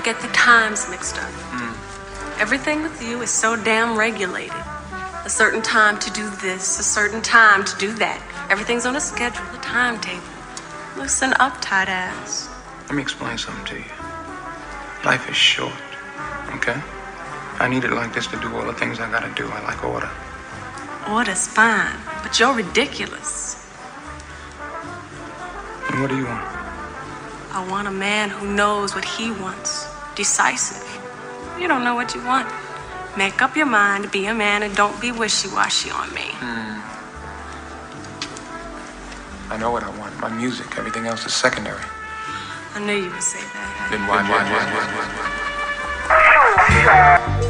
I get the times mixed up. Everything with you is so damn regulated. A certain time to do this, a certain time to do that. Everything's on a schedule, a timetable. Listen up, tight ass. Let me explain something to you. Life is short, okay? I need it like this to do all the things I gotta do. I like order. Order's fine, but you're ridiculous. And what do you want? I want a man who knows what he wants. Decisive. You don't know what you want. Make up your mind, be a man, and don't be wishy washy on me. Hmm. I know what I want. My music. Everything else is secondary. I knew you would say that. Then why, why, why, why, why?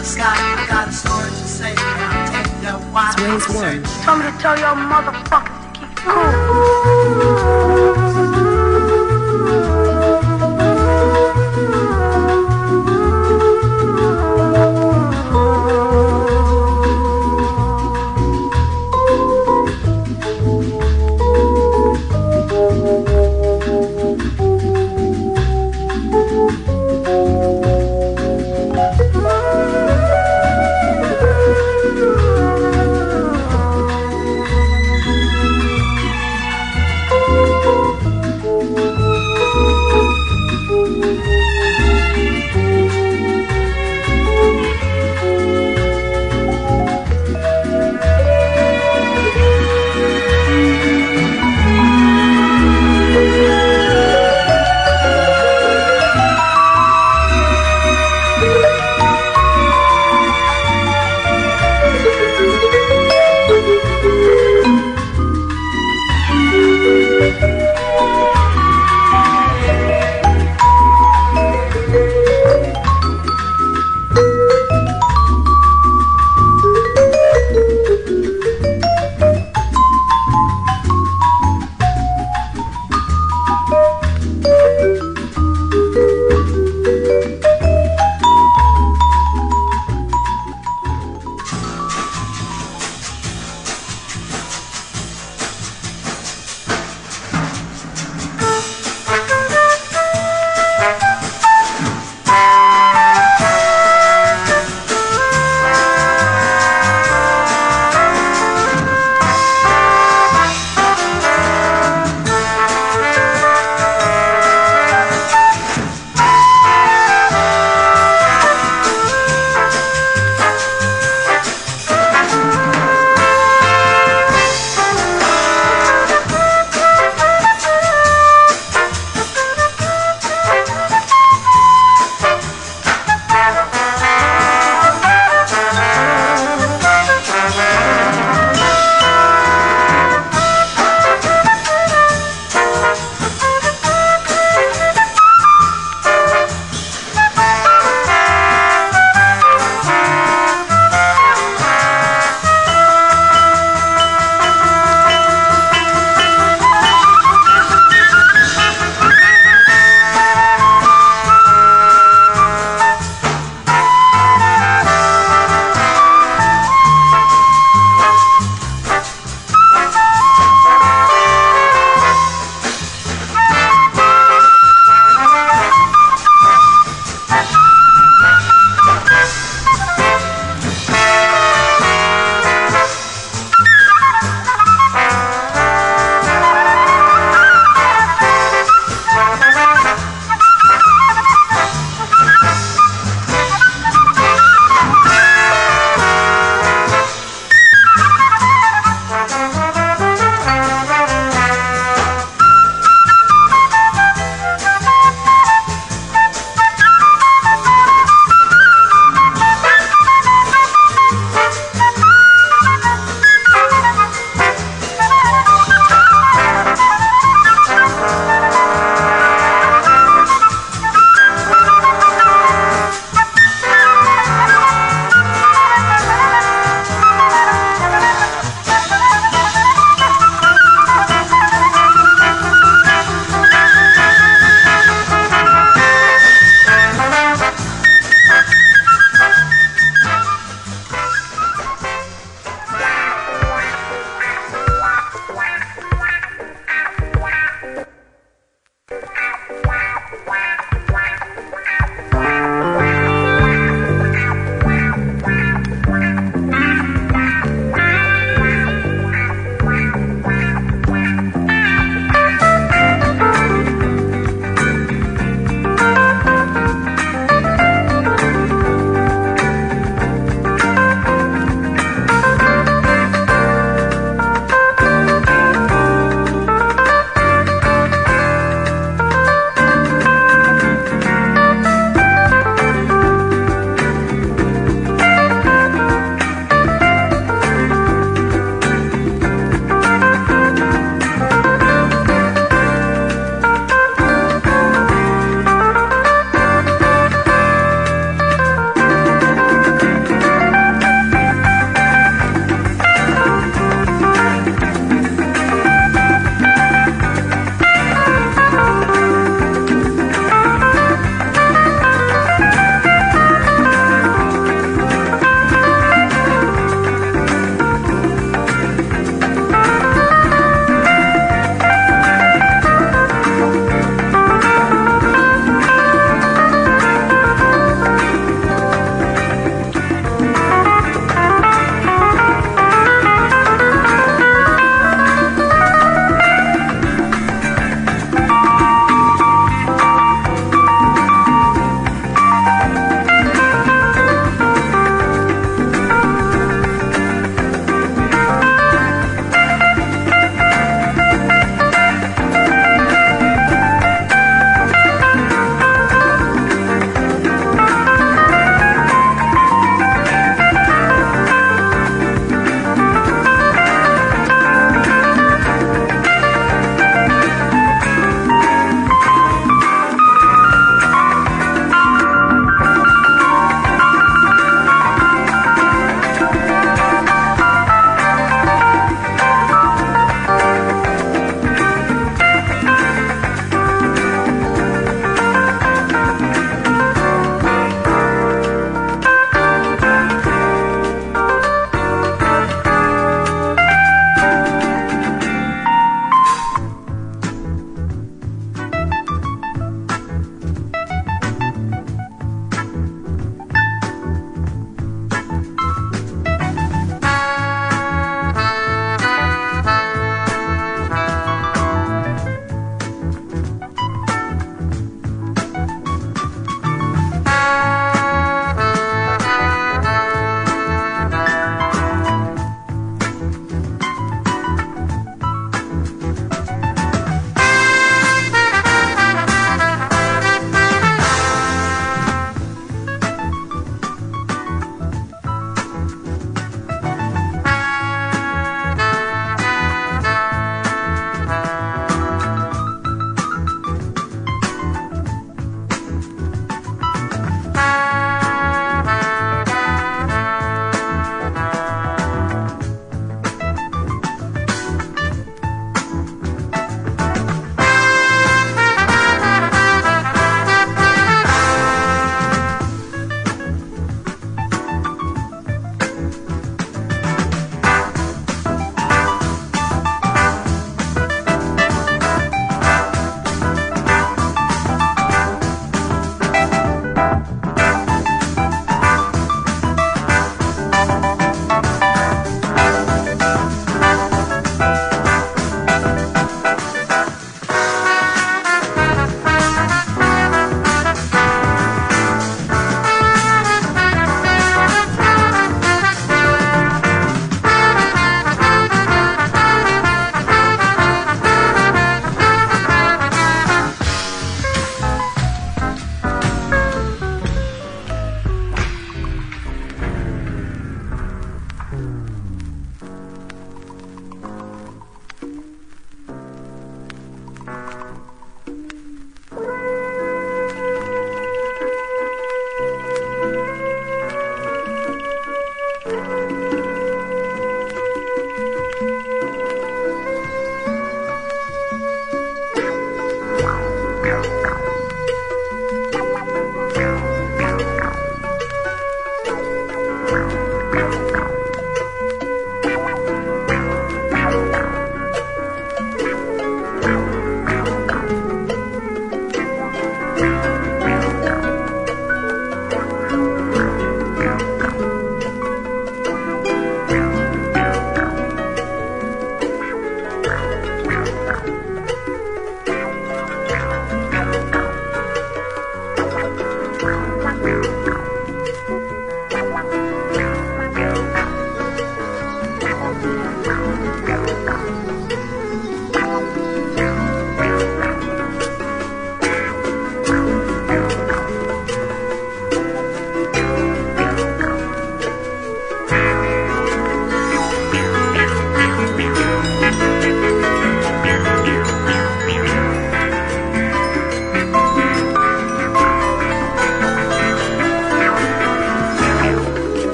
the sky. I got a story to say. Now take your watch. Swings one. Told me to tell your motherfuckers to keep cool.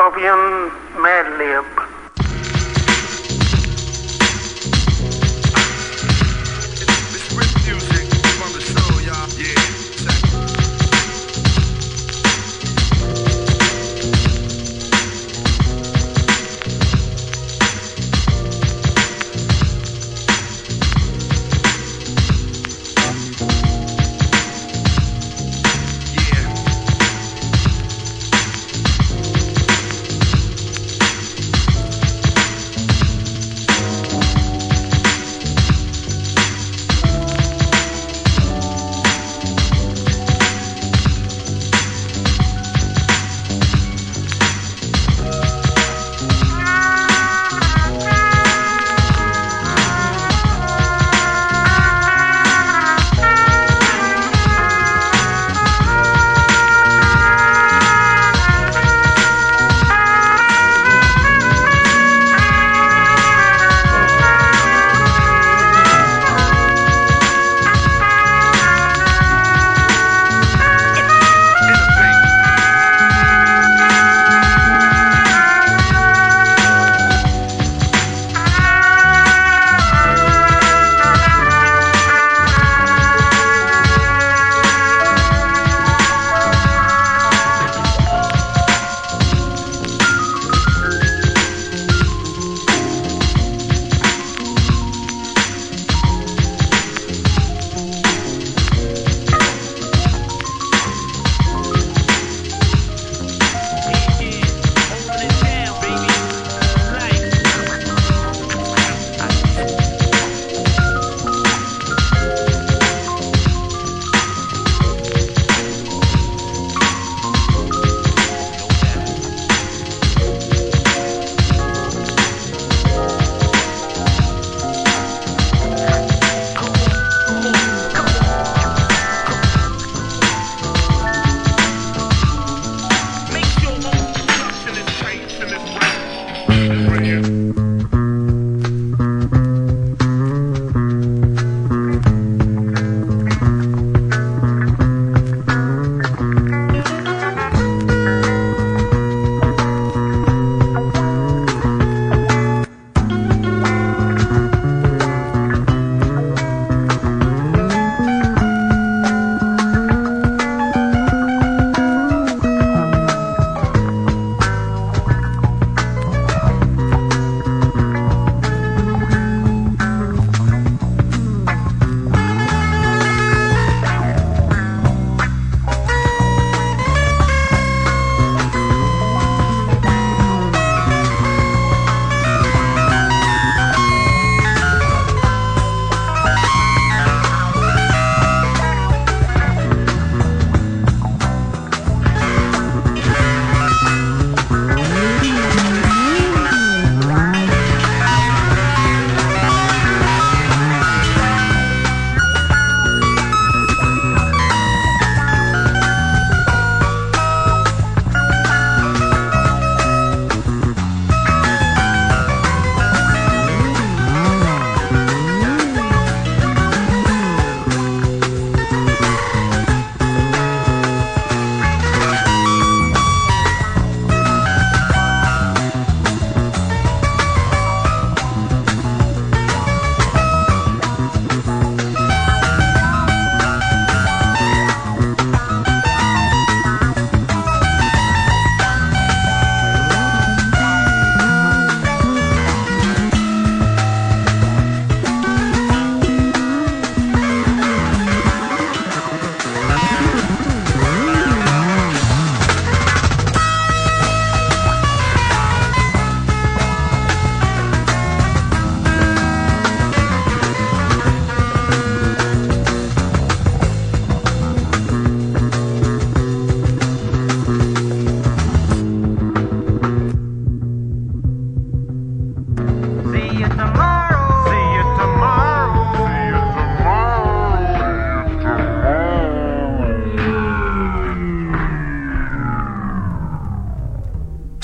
My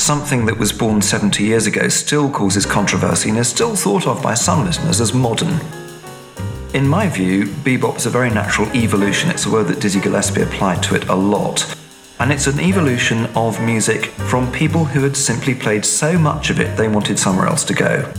something that was born 70 years ago still causes controversy and is still thought of by some listeners as modern. In my view, bebop is a very natural evolution. It's a word that Dizzy Gillespie applied to it a lot. And it's an evolution of music from people who had simply played so much of it they wanted somewhere else to go.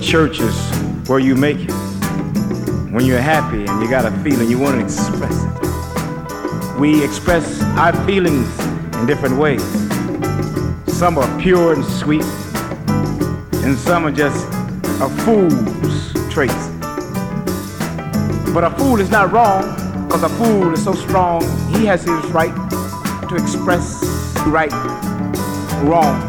Church is where you make it. When you're happy and you got a feeling, you want to express it. We express our feelings in different ways. Some are pure and sweet, and some are just a fool's traits. But a fool is not wrong, because a fool is so strong, he has his right to express right, wrong.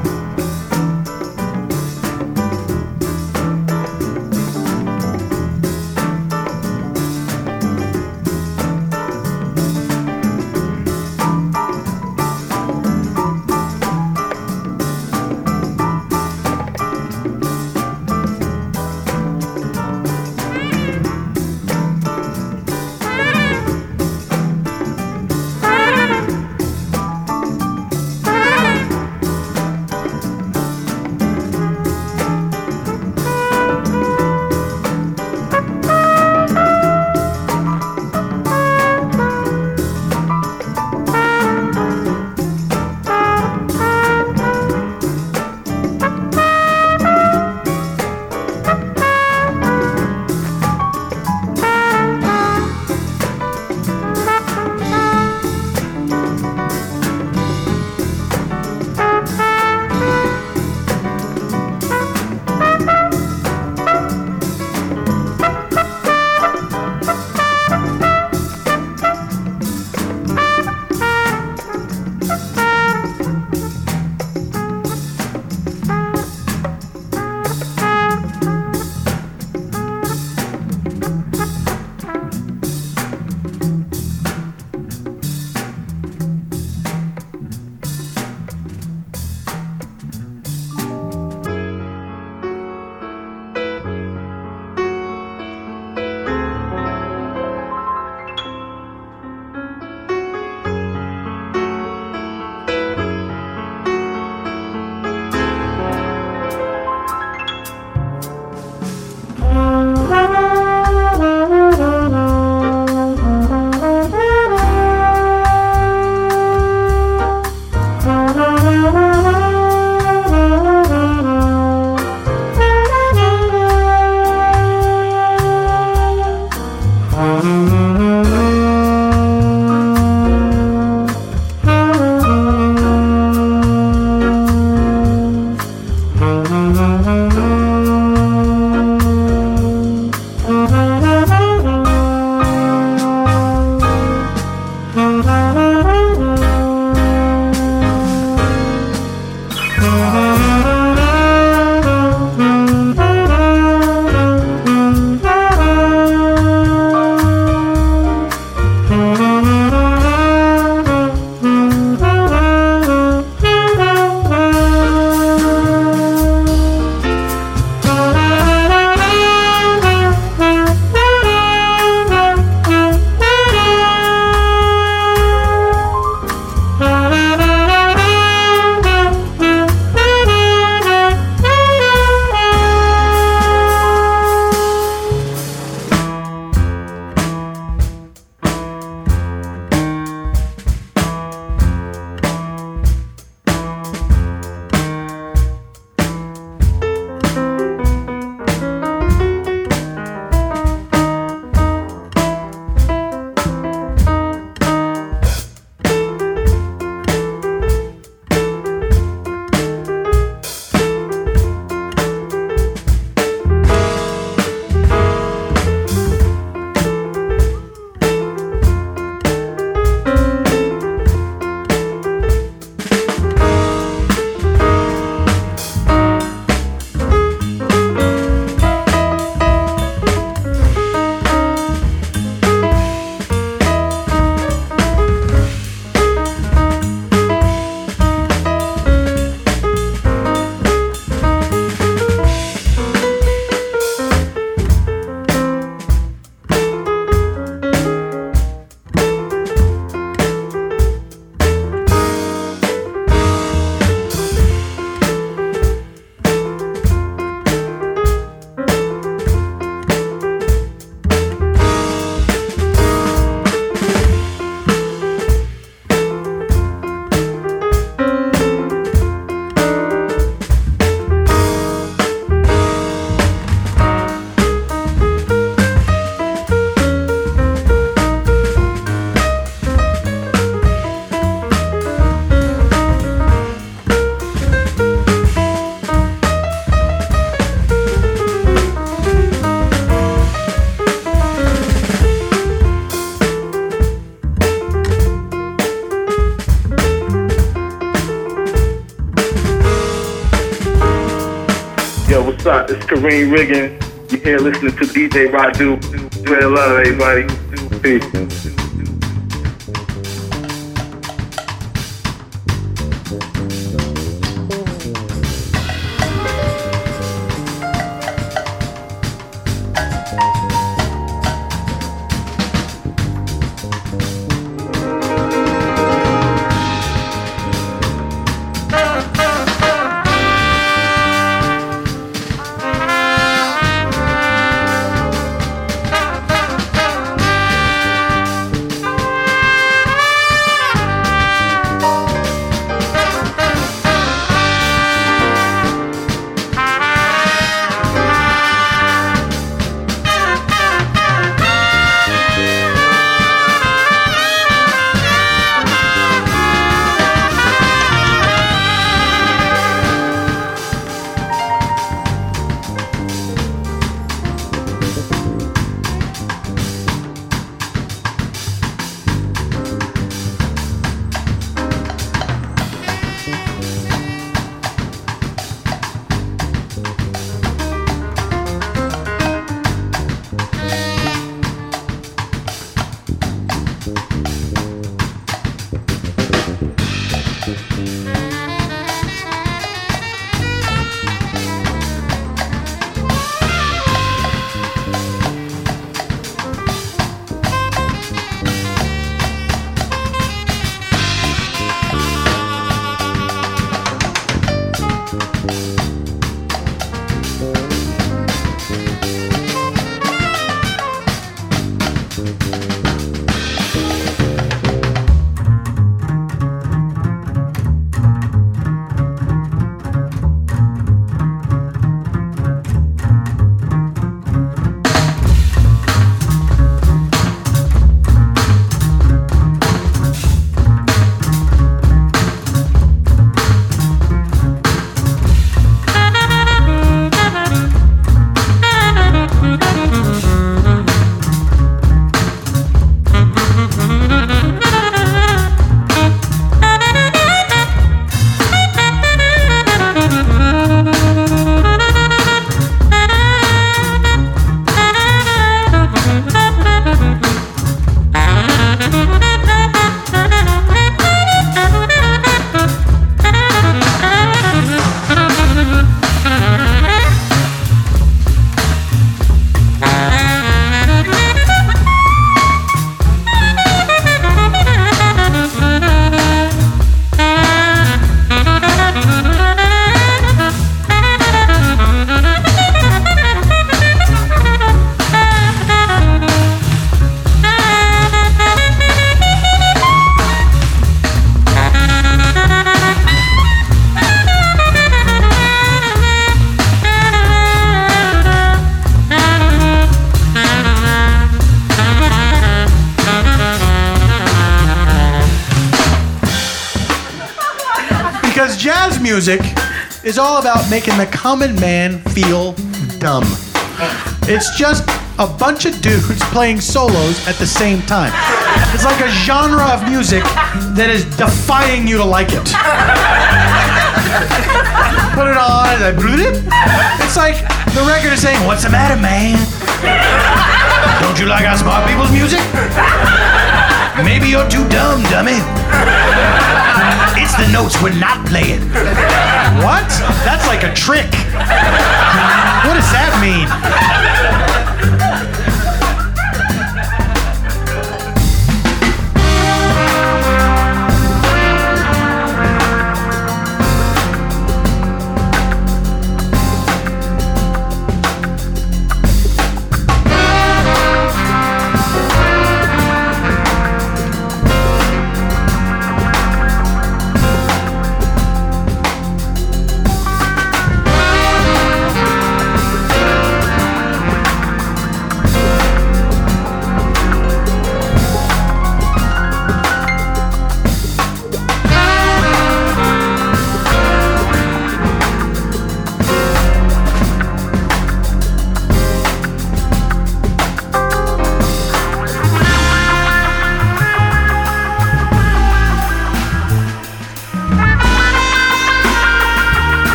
Riggin. You're here listening to DJ Radu. Spread love, everybody. Peace. Music is all about making the common man feel dumb. It's just a bunch of dudes playing solos at the same time. It's like a genre of music that is defying you to like it. Put it on, and then it's like the record is saying, What's the matter, man? Don't you like our smart people's music? Maybe you're too dumb, dummy. It's the notes we're not playing. What? That's like a trick. What does that mean?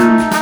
Radu. hot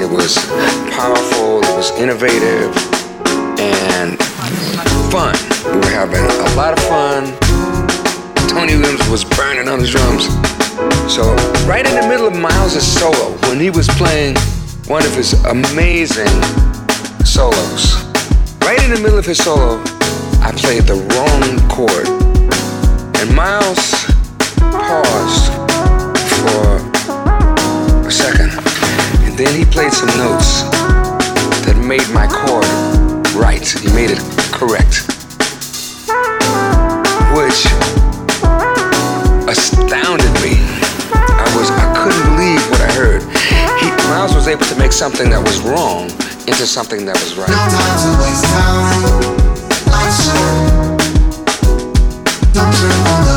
It was powerful. It was innovative and fun. We were having a lot of fun. Tony Williams was burning on the drums. So right in the middle of Miles' solo, when he was playing one of his amazing solos, right in the middle of his solo, I played the wrong chord. And Miles paused then he played some notes that made my chord right. He made it correct. Which astounded me. I was I couldn't believe what I heard. He, Miles was able to make something that was wrong into something that was right. No time to waste time. Don't on